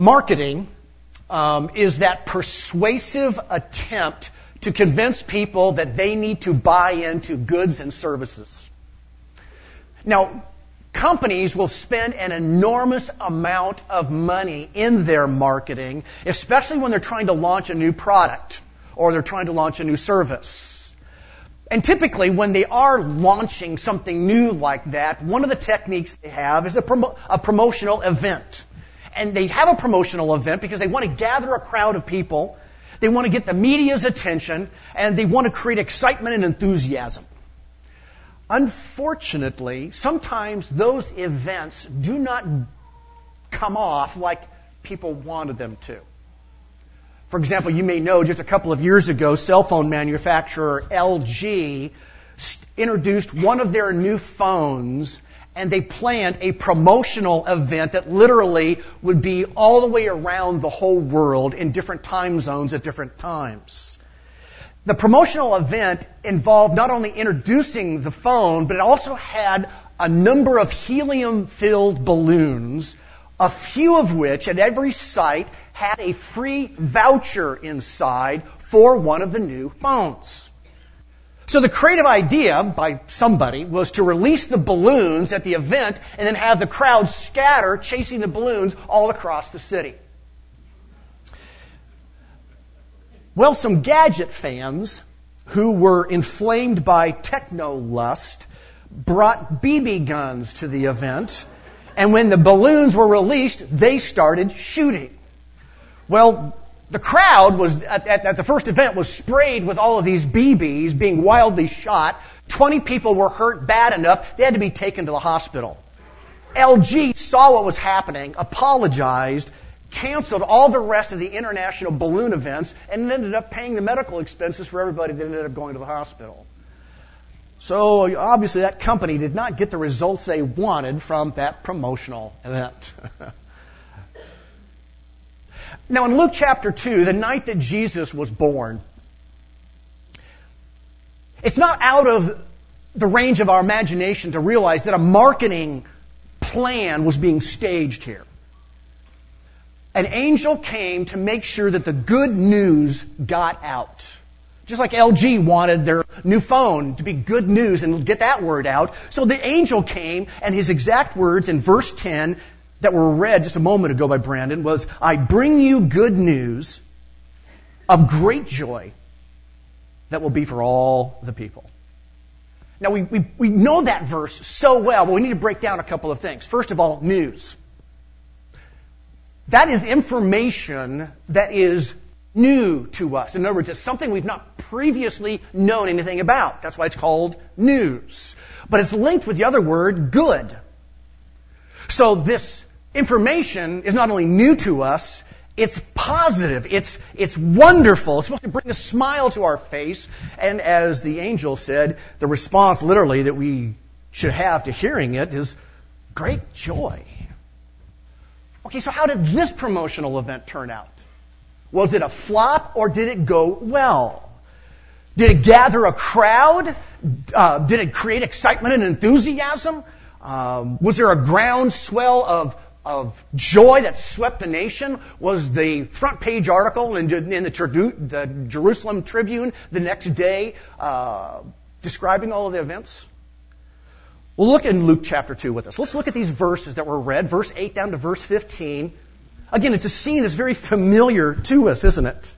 Marketing um, is that persuasive attempt to convince people that they need to buy into goods and services. Now, companies will spend an enormous amount of money in their marketing, especially when they're trying to launch a new product or they're trying to launch a new service. And typically, when they are launching something new like that, one of the techniques they have is a, promo- a promotional event. And they have a promotional event because they want to gather a crowd of people, they want to get the media's attention, and they want to create excitement and enthusiasm. Unfortunately, sometimes those events do not come off like people wanted them to. For example, you may know just a couple of years ago, cell phone manufacturer LG introduced one of their new phones and they planned a promotional event that literally would be all the way around the whole world in different time zones at different times. The promotional event involved not only introducing the phone, but it also had a number of helium filled balloons, a few of which at every site had a free voucher inside for one of the new phones. So the creative idea by somebody was to release the balloons at the event and then have the crowd scatter chasing the balloons all across the city. Well, some gadget fans who were inflamed by techno lust brought BB guns to the event, and when the balloons were released, they started shooting. Well, the crowd was at, at, at, the first event was sprayed with all of these BBs being wildly shot. 20 people were hurt bad enough they had to be taken to the hospital. LG saw what was happening, apologized, canceled all the rest of the international balloon events and ended up paying the medical expenses for everybody that ended up going to the hospital. So obviously that company did not get the results they wanted from that promotional event. now in Luke chapter 2, the night that Jesus was born, it's not out of the range of our imagination to realize that a marketing plan was being staged here an angel came to make sure that the good news got out. Just like LG wanted their new phone to be good news and get that word out. So the angel came and his exact words in verse 10 that were read just a moment ago by Brandon was, I bring you good news of great joy that will be for all the people. Now we, we, we know that verse so well, but we need to break down a couple of things. First of all, news. That is information that is new to us. In other words, it's something we've not previously known anything about. That's why it's called news. But it's linked with the other word, good. So this information is not only new to us, it's positive. It's, it's wonderful. It's supposed to bring a smile to our face. And as the angel said, the response literally that we should have to hearing it is great joy. Okay, so how did this promotional event turn out? Was it a flop or did it go well? Did it gather a crowd? Uh, did it create excitement and enthusiasm? Um, was there a groundswell of of joy that swept the nation? Was the front page article in, in the, the, Jerusalem Tribune the next day uh, describing all of the events? Well, look in Luke chapter 2 with us. Let's look at these verses that were read, verse 8 down to verse 15. Again, it's a scene that's very familiar to us, isn't it?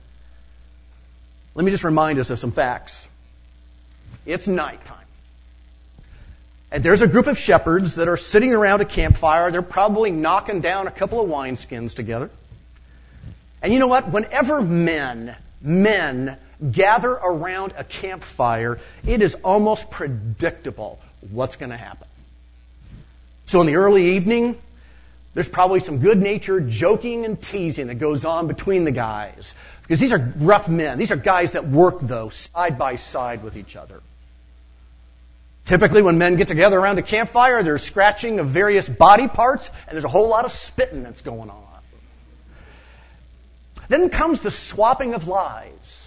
Let me just remind us of some facts. It's nighttime. And there's a group of shepherds that are sitting around a campfire. They're probably knocking down a couple of wineskins together. And you know what? Whenever men, men gather around a campfire, it is almost predictable what's going to happen. So in the early evening, there's probably some good natured joking and teasing that goes on between the guys. Because these are rough men. These are guys that work, though, side by side with each other. Typically, when men get together around a campfire, there's scratching of various body parts, and there's a whole lot of spitting that's going on. Then comes the swapping of lies.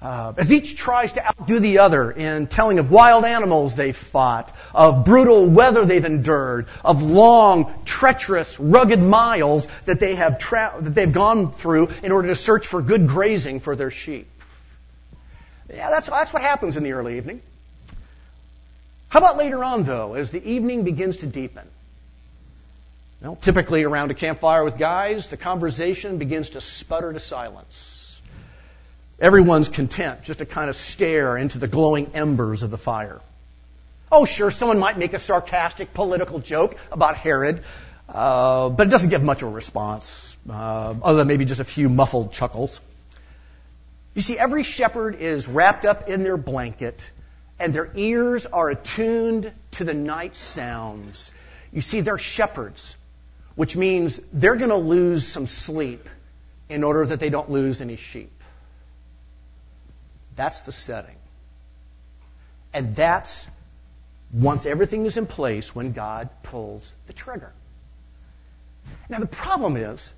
Uh, as each tries to outdo the other in telling of wild animals they've fought, of brutal weather they've endured, of long, treacherous, rugged miles that they have tra- that they've gone through in order to search for good grazing for their sheep. Yeah, that's, that's what happens in the early evening. How about later on, though, as the evening begins to deepen? Well, typically around a campfire with guys, the conversation begins to sputter to silence. Everyone's content just to kind of stare into the glowing embers of the fire. Oh, sure, someone might make a sarcastic political joke about Herod, uh, but it doesn't get much of a response, uh, other than maybe just a few muffled chuckles. You see, every shepherd is wrapped up in their blanket, and their ears are attuned to the night sounds. You see, they're shepherds, which means they're going to lose some sleep in order that they don't lose any sheep. That's the setting. And that's once everything is in place when God pulls the trigger. Now, the problem is,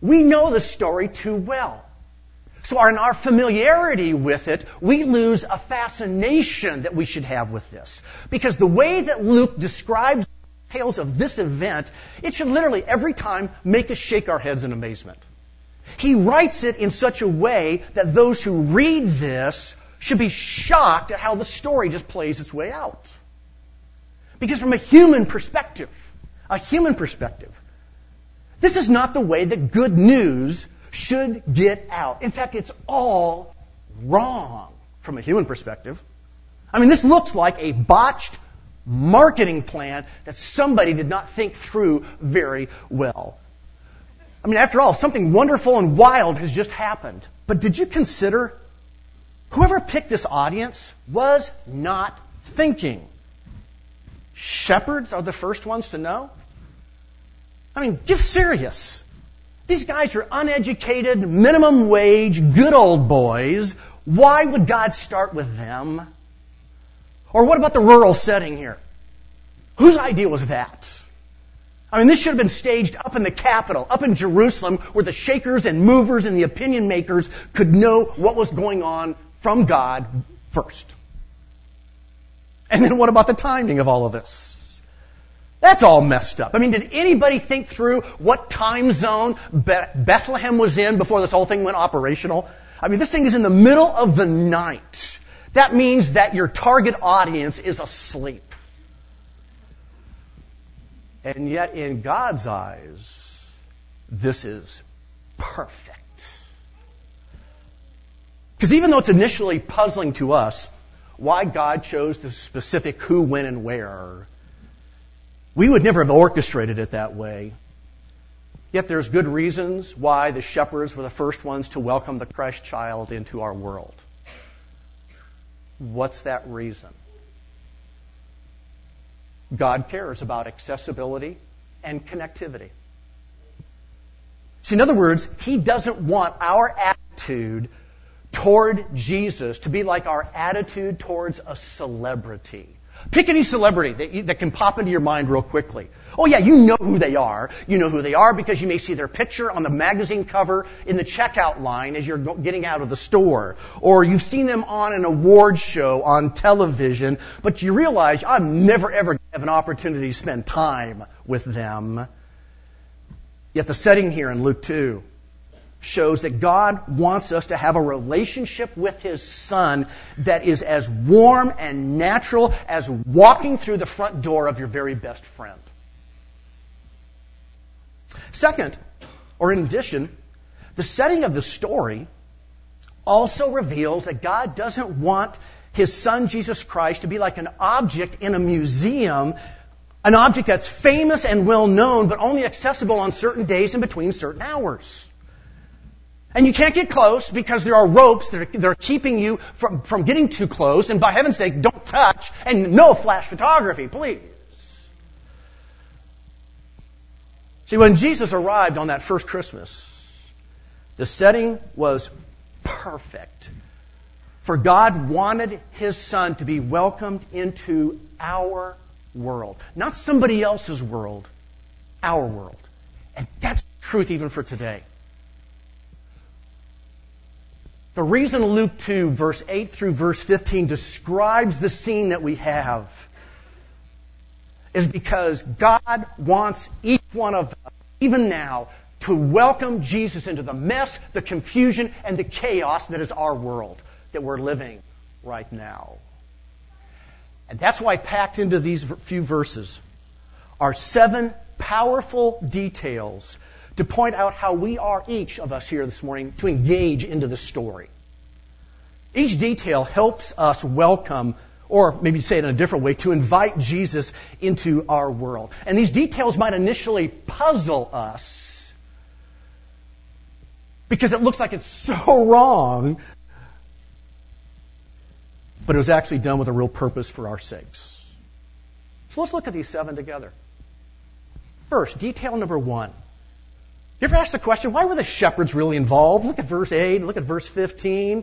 we know the story too well. So, in our familiarity with it, we lose a fascination that we should have with this. Because the way that Luke describes tales of this event, it should literally every time make us shake our heads in amazement. He writes it in such a way that those who read this should be shocked at how the story just plays its way out. Because from a human perspective, a human perspective, this is not the way that good news should get out. In fact, it's all wrong from a human perspective. I mean, this looks like a botched marketing plan that somebody did not think through very well. I mean, after all, something wonderful and wild has just happened. But did you consider whoever picked this audience was not thinking? Shepherds are the first ones to know? I mean, get serious. These guys are uneducated, minimum wage, good old boys. Why would God start with them? Or what about the rural setting here? Whose idea was that? I mean, this should have been staged up in the capital, up in Jerusalem, where the shakers and movers and the opinion makers could know what was going on from God first. And then what about the timing of all of this? That's all messed up. I mean, did anybody think through what time zone Bethlehem was in before this whole thing went operational? I mean, this thing is in the middle of the night. That means that your target audience is asleep. And yet, in God's eyes, this is perfect. Because even though it's initially puzzling to us why God chose the specific who, when, and where, we would never have orchestrated it that way. Yet there's good reasons why the shepherds were the first ones to welcome the Christ child into our world. What's that reason? God cares about accessibility and connectivity. See, in other words, He doesn't want our attitude toward Jesus to be like our attitude towards a celebrity. Pick any celebrity that, that can pop into your mind real quickly. Oh yeah, you know who they are. You know who they are because you may see their picture on the magazine cover in the checkout line as you're getting out of the store. Or you've seen them on an award show on television, but you realize I'm never ever have an opportunity to spend time with them. Yet the setting here in Luke 2 shows that God wants us to have a relationship with His Son that is as warm and natural as walking through the front door of your very best friend. Second, or in addition, the setting of the story also reveals that God doesn't want His Son Jesus Christ to be like an object in a museum an object that's famous and well known, but only accessible on certain days and between certain hours. And you can't get close because there are ropes that are, that are keeping you from, from getting too close. And by heaven's sake, don't touch and no flash photography, please. See, when Jesus arrived on that first Christmas, the setting was perfect. For God wanted His Son to be welcomed into our world. Not somebody else's world, our world. And that's truth even for today. The reason Luke 2, verse 8 through verse 15 describes the scene that we have is because God wants each one of us, even now, to welcome Jesus into the mess, the confusion, and the chaos that is our world that we're living right now. And that's why packed into these few verses are seven powerful details to point out how we are, each of us here this morning, to engage into the story. Each detail helps us welcome, or maybe say it in a different way, to invite Jesus into our world. And these details might initially puzzle us because it looks like it's so wrong, but it was actually done with a real purpose for our sakes. So let's look at these seven together. First, detail number one. You ever ask the question, why were the shepherds really involved? Look at verse 8, look at verse 15.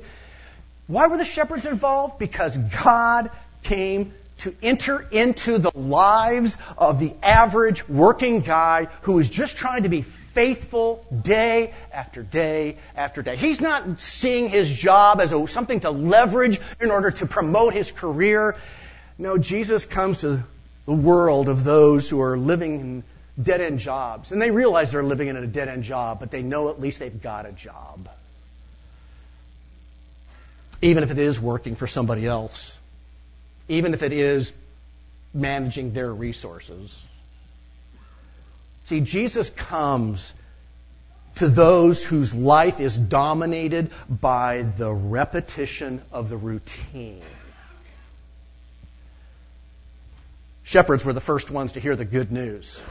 Why were the shepherds involved? Because God came to enter into the lives of the average working guy who is just trying to be faithful day after day after day. He's not seeing his job as a, something to leverage in order to promote his career. No, Jesus comes to the world of those who are living in dead end jobs. And they realize they're living in a dead end job, but they know at least they've got a job. Even if it is working for somebody else, even if it is managing their resources. See, Jesus comes to those whose life is dominated by the repetition of the routine. Shepherds were the first ones to hear the good news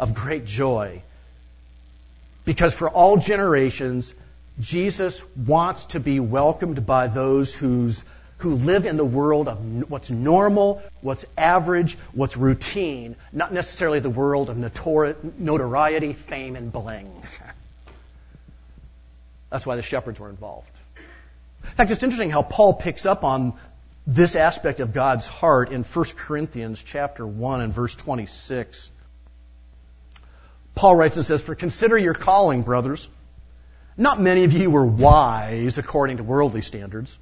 of great joy. Because for all generations, Jesus wants to be welcomed by those who's, who live in the world of what's normal, what's average, what's routine, not necessarily the world of notoriety, fame, and bling. That's why the shepherds were involved. In fact, it's interesting how Paul picks up on this aspect of God's heart in 1 Corinthians chapter 1 and verse 26. Paul writes and says, For consider your calling, brothers. Not many of you were wise according to worldly standards.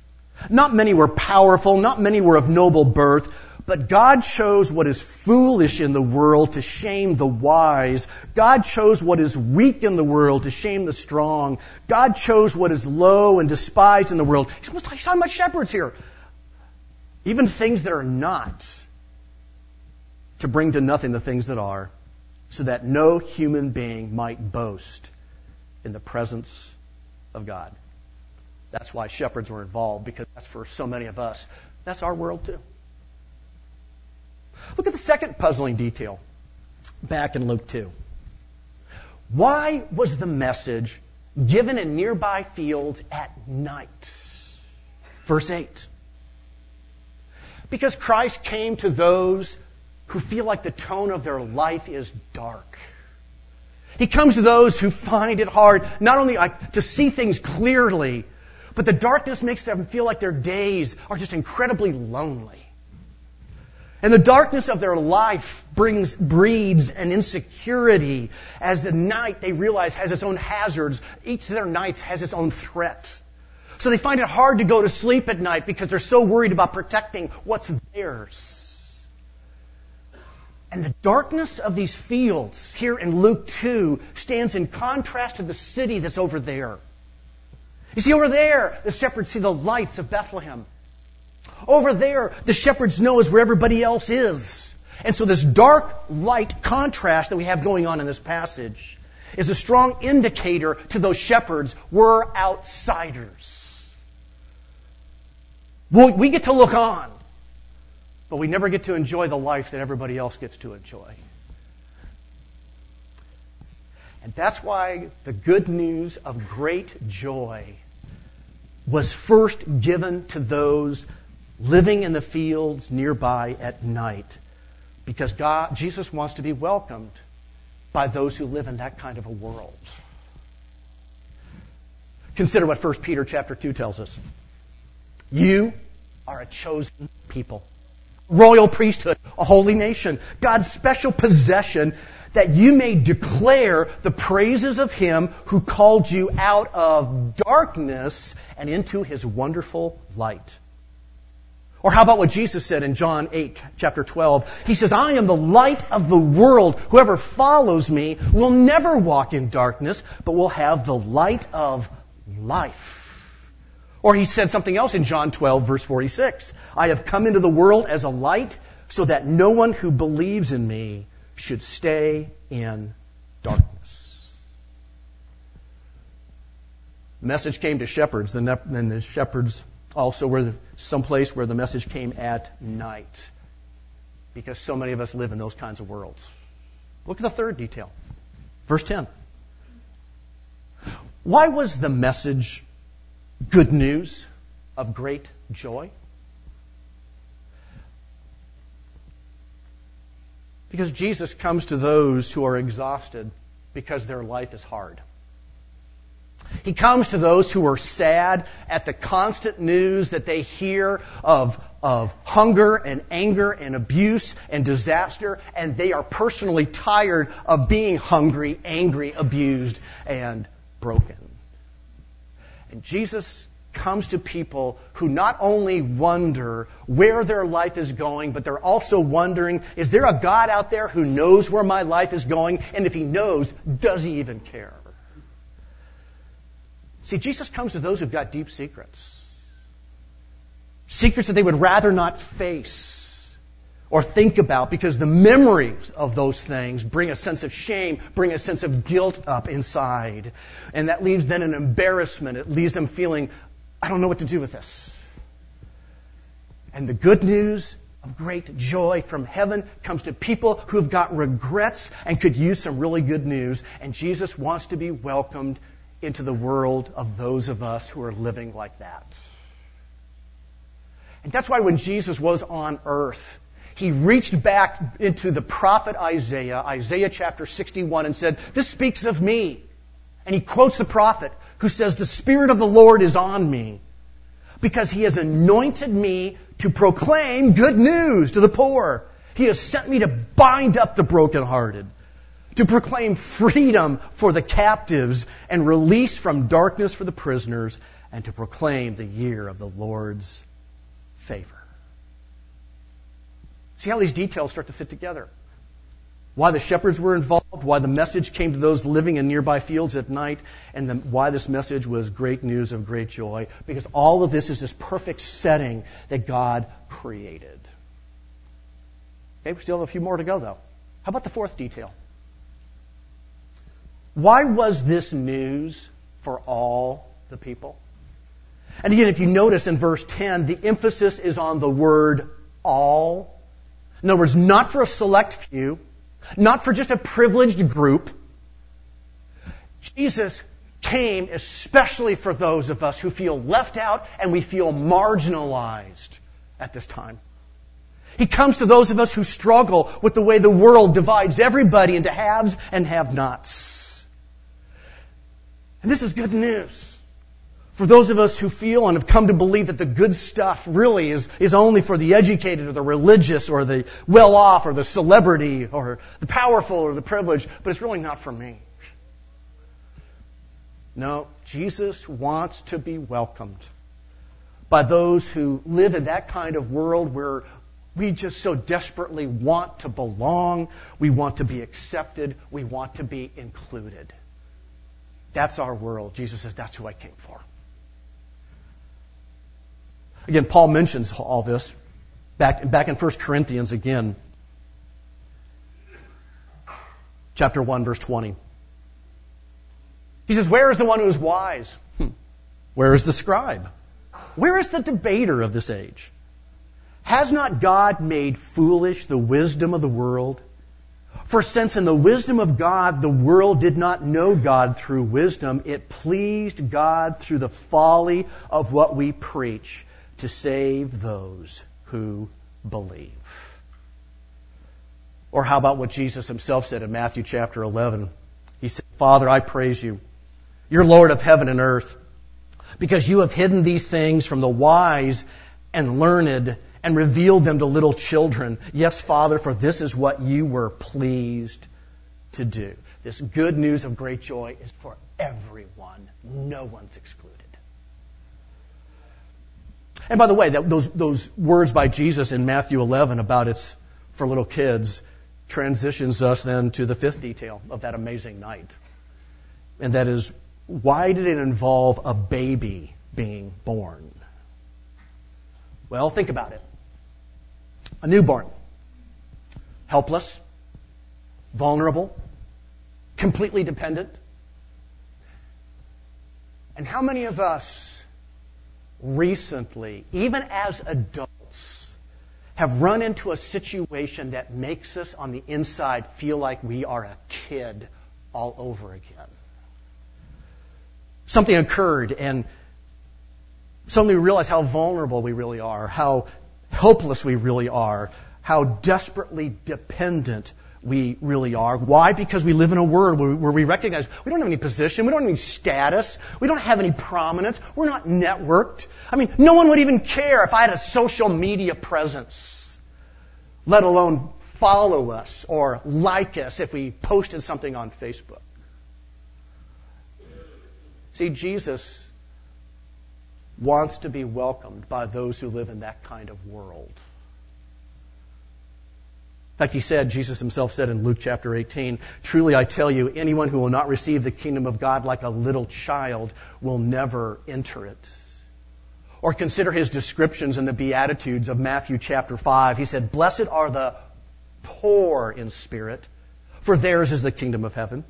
Not many were powerful. Not many were of noble birth. But God chose what is foolish in the world to shame the wise. God chose what is weak in the world to shame the strong. God chose what is low and despised in the world. He's talking about shepherds here. Even things that are not to bring to nothing the things that are so that no human being might boast in the presence of God. That's why shepherds were involved, because that's for so many of us. That's our world too. Look at the second puzzling detail back in Luke 2. Why was the message given in nearby fields at night? Verse 8. Because Christ came to those who feel like the tone of their life is dark. He comes to those who find it hard not only to see things clearly, but the darkness makes them feel like their days are just incredibly lonely. And the darkness of their life brings, breeds an insecurity as the night they realize has its own hazards. Each of their nights has its own threat. So they find it hard to go to sleep at night because they're so worried about protecting what's theirs. And the darkness of these fields here in Luke 2 stands in contrast to the city that's over there. You see, over there, the shepherds see the lights of Bethlehem. Over there, the shepherds know is where everybody else is. And so this dark light contrast that we have going on in this passage is a strong indicator to those shepherds we're outsiders. We get to look on but we never get to enjoy the life that everybody else gets to enjoy. And that's why the good news of great joy was first given to those living in the fields nearby at night. Because God, Jesus wants to be welcomed by those who live in that kind of a world. Consider what 1 Peter chapter 2 tells us. You are a chosen people royal priesthood, a holy nation, God's special possession, that you may declare the praises of him who called you out of darkness and into his wonderful light. Or how about what Jesus said in John 8, chapter 12? He says, I am the light of the world. Whoever follows me will never walk in darkness, but will have the light of life. Or he said something else in John 12, verse 46. I have come into the world as a light so that no one who believes in me should stay in darkness. The message came to shepherds, and the shepherds also were someplace where the message came at night. Because so many of us live in those kinds of worlds. Look at the third detail. Verse 10. Why was the message good news of great joy? Because Jesus comes to those who are exhausted because their life is hard. He comes to those who are sad at the constant news that they hear of, of hunger and anger and abuse and disaster, and they are personally tired of being hungry, angry, abused, and broken. And Jesus comes to people who not only wonder where their life is going, but they're also wondering, is there a God out there who knows where my life is going? And if he knows, does he even care? See, Jesus comes to those who've got deep secrets. Secrets that they would rather not face or think about because the memories of those things bring a sense of shame, bring a sense of guilt up inside. And that leaves then an embarrassment. It leaves them feeling I don't know what to do with this. And the good news of great joy from heaven comes to people who've got regrets and could use some really good news. And Jesus wants to be welcomed into the world of those of us who are living like that. And that's why when Jesus was on earth, he reached back into the prophet Isaiah, Isaiah chapter 61, and said, This speaks of me. And he quotes the prophet who says, The Spirit of the Lord is on me because he has anointed me to proclaim good news to the poor. He has sent me to bind up the brokenhearted, to proclaim freedom for the captives and release from darkness for the prisoners, and to proclaim the year of the Lord's favor. See how these details start to fit together why the shepherds were involved, why the message came to those living in nearby fields at night, and the, why this message was great news of great joy. Because all of this is this perfect setting that God created. Okay, we still have a few more to go, though. How about the fourth detail? Why was this news for all the people? And again, if you notice in verse 10, the emphasis is on the word all. In other words, not for a select few, not for just a privileged group. Jesus came especially for those of us who feel left out and we feel marginalized at this time. He comes to those of us who struggle with the way the world divides everybody into haves and have nots. And this is good news. For those of us who feel and have come to believe that the good stuff really is, is only for the educated or the religious or the well off or the celebrity or the powerful or the privileged, but it's really not for me. No, Jesus wants to be welcomed by those who live in that kind of world where we just so desperately want to belong, we want to be accepted, we want to be included. That's our world. Jesus says, that's who I came for. Again, Paul mentions all this back, back in 1 Corinthians again. Chapter 1, verse 20. He says, Where is the one who is wise? Hmm. Where is the scribe? Where is the debater of this age? Has not God made foolish the wisdom of the world? For since in the wisdom of God the world did not know God through wisdom, it pleased God through the folly of what we preach to save those who believe. Or how about what Jesus himself said in Matthew chapter 11? He said, Father, I praise you. You're Lord of heaven and earth because you have hidden these things from the wise and learned and revealed them to little children. Yes, Father, for this is what you were pleased to do. This good news of great joy is for everyone. No one's excluded. And by the way, that, those, those words by Jesus in Matthew 11 about it's for little kids transitions us then to the fifth detail of that amazing night. And that is, why did it involve a baby being born? Well, think about it. A newborn. Helpless. Vulnerable. Completely dependent. And how many of us recently, even as adults, have run into a situation that makes us on the inside feel like we are a kid all over again? Something occurred and suddenly we realize how vulnerable we really are, how helpless we really are, how desperately dependent we really are. Why? Because we live in a world where, we recognize we don't have any position, we don't have any status, we don't have any prominence, we're not networked. I mean, no one would even care if I had a social media presence, let alone follow us or like us if we posted something on Facebook. See, Jesus wants to be welcomed by those who live in that kind of world. Like he said, Jesus himself said in Luke chapter 18, Truly I tell you, anyone who will not receive the kingdom of God like a little child will never enter it. Or consider his descriptions in the Beatitudes of Matthew chapter 5. He said, Blessed are the poor in spirit, for theirs is the kingdom of heaven.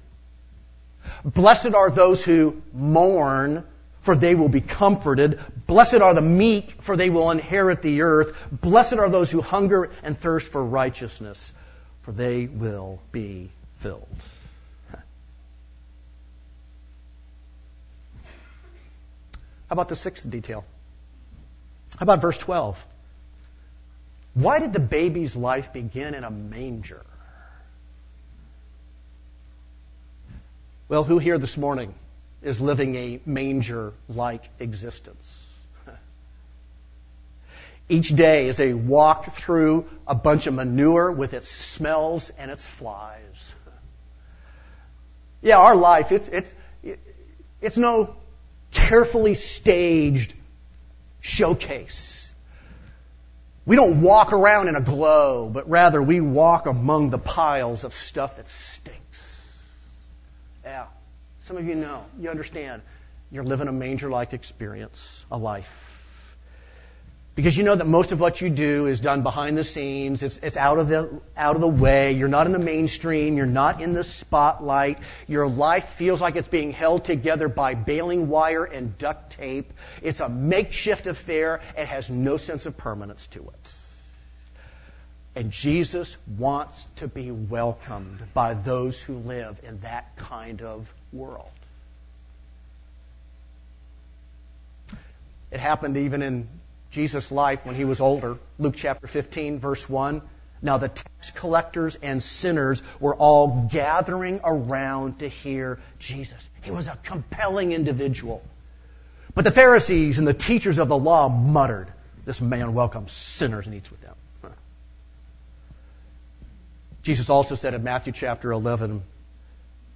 Blessed are those who mourn, for they will be comforted. Blessed are the meek, for they will inherit the earth. Blessed are those who hunger and thirst for righteousness, for they will be filled. How about the sixth detail? How about verse 12? Why did the baby's life begin in a manger? Well, who here this morning is living a manger like existence. Each day is a walk through a bunch of manure with its smells and its flies. Yeah, our life, it's, it's, it's no carefully staged showcase. We don't walk around in a glow, but rather we walk among the piles of stuff that stinks. Yeah. Some of you know, you understand. You're living a manger like experience, a life. Because you know that most of what you do is done behind the scenes. It's, it's out of the, out of the way. You're not in the mainstream. You're not in the spotlight. Your life feels like it's being held together by baling wire and duct tape. It's a makeshift affair. It has no sense of permanence to it. And Jesus wants to be welcomed by those who live in that kind of world. It happened even in Jesus' life when he was older. Luke chapter 15, verse 1. Now the tax collectors and sinners were all gathering around to hear Jesus. He was a compelling individual. But the Pharisees and the teachers of the law muttered, This man welcomes sinners and eats with them. Jesus also said in Matthew chapter 11,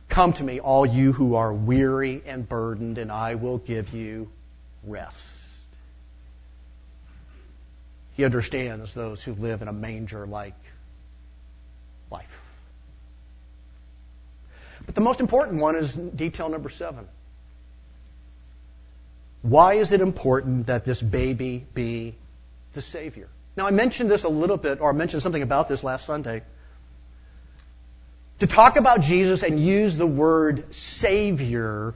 Come to me, all you who are weary and burdened, and I will give you rest. He understands those who live in a manger like life. But the most important one is detail number seven. Why is it important that this baby be the Savior? Now, I mentioned this a little bit, or I mentioned something about this last Sunday. To talk about Jesus and use the word Savior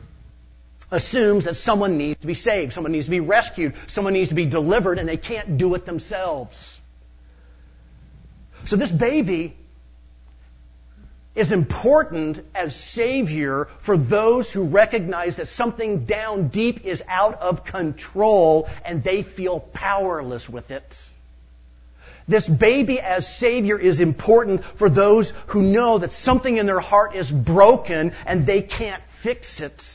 assumes that someone needs to be saved, someone needs to be rescued, someone needs to be delivered, and they can't do it themselves. So this baby is important as Savior for those who recognize that something down deep is out of control and they feel powerless with it. This baby as Savior is important for those who know that something in their heart is broken and they can't fix it.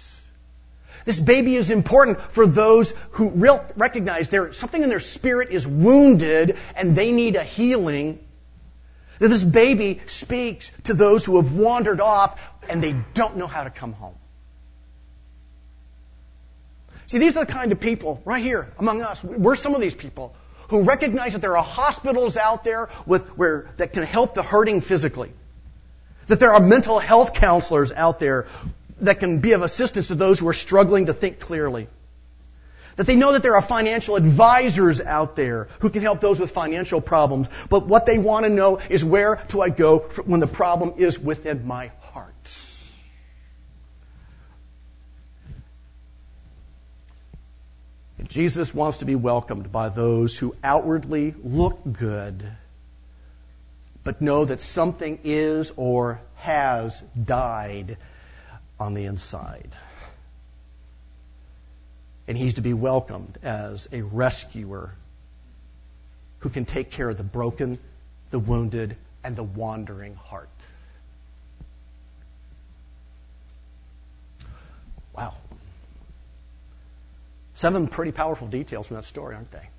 This baby is important for those who real, recognize there something in their spirit is wounded and they need a healing. That this baby speaks to those who have wandered off and they don't know how to come home. See, these are the kind of people right here among us. We're some of these people who recognize that there are hospitals out there with, where, that can help the hurting physically. That there are mental health counselors out there that can be of assistance to those who are struggling to think clearly. That they know that there are financial advisors out there who can help those with financial problems. But what they want to know is where do I go when the problem is within my heart? And Jesus wants to be welcomed by those who outwardly look good, but know that something is or has died on the inside. And he's to be welcomed as a rescuer who can take care of the broken, the wounded, and the wandering heart. Wow. Seven pretty powerful details from that story, aren't they?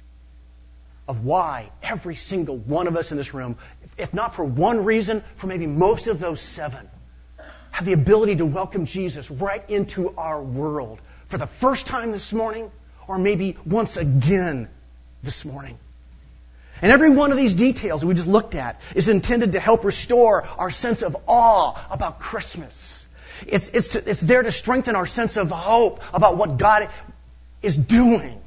Of why every single one of us in this room, if not for one reason, for maybe most of those seven, have the ability to welcome Jesus right into our world for the first time this morning, or maybe once again this morning. And every one of these details we just looked at is intended to help restore our sense of awe about Christmas. It's, it's, to, it's there to strengthen our sense of hope about what God is doing.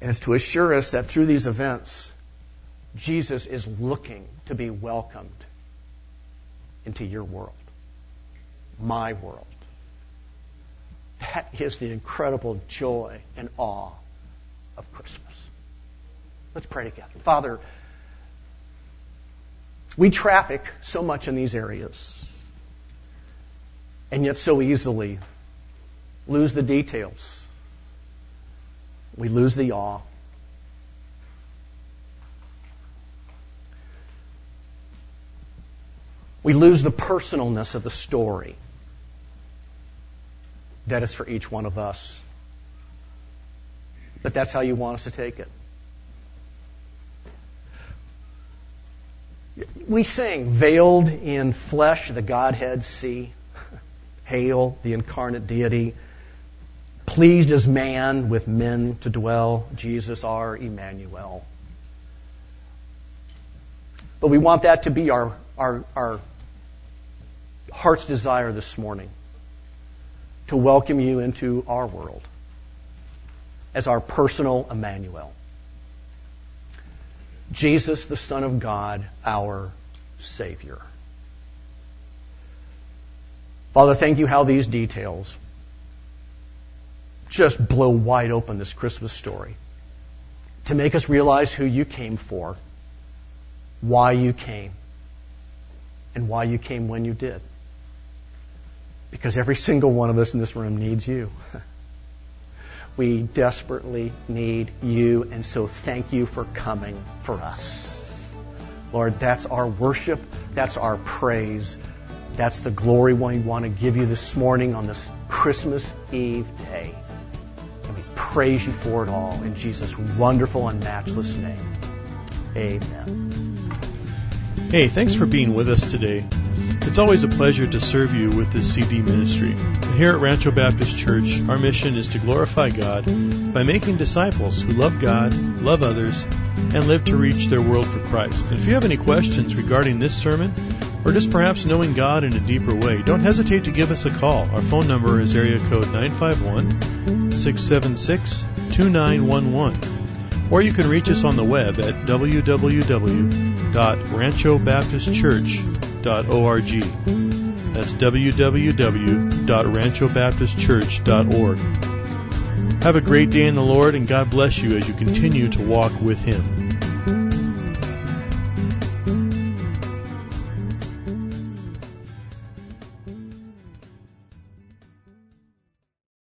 And it's to assure us that through these events, Jesus is looking to be welcomed into your world, my world. That is the incredible joy and awe of Christmas. Let's pray together. Father, we traffic so much in these areas, and yet so easily lose the details. We lose the awe. We lose the personalness of the story that is for each one of us. But that's how you want us to take it. We sing, veiled in flesh, the Godhead see. Hail, the incarnate deity pleased as man with men to dwell, Jesus our Emmanuel. But we want that to be our, our, our heart's desire this morning to welcome you into our world as our personal Emmanuel. Jesus, the Son of God, our Savior. Father, thank you how these details just blow wide open this Christmas story to make us realize who you came for, why you came, and why you came when you did. Because every single one of us in this room needs you. We desperately need you, and so thank you for coming for us. Lord, that's our worship, that's our praise, that's the glory we want to give you this morning on this Christmas Eve day praise you for it all in Jesus' wonderful and matchless name. Amen. Hey, thanks for being with us today. It's always a pleasure to serve you with this CD ministry. Here at Rancho Baptist Church, our mission is to glorify God by making disciples who love God, love others, and live to reach their world for Christ. And if you have any questions regarding this sermon, or just perhaps knowing God in a deeper way, don't hesitate to give us a call. Our phone number is area code 951 676 2911. Or you can reach us on the web at www.ranchobaptistchurch.org. That's www.ranchobaptistchurch.org. Have a great day in the Lord, and God bless you as you continue to walk with Him.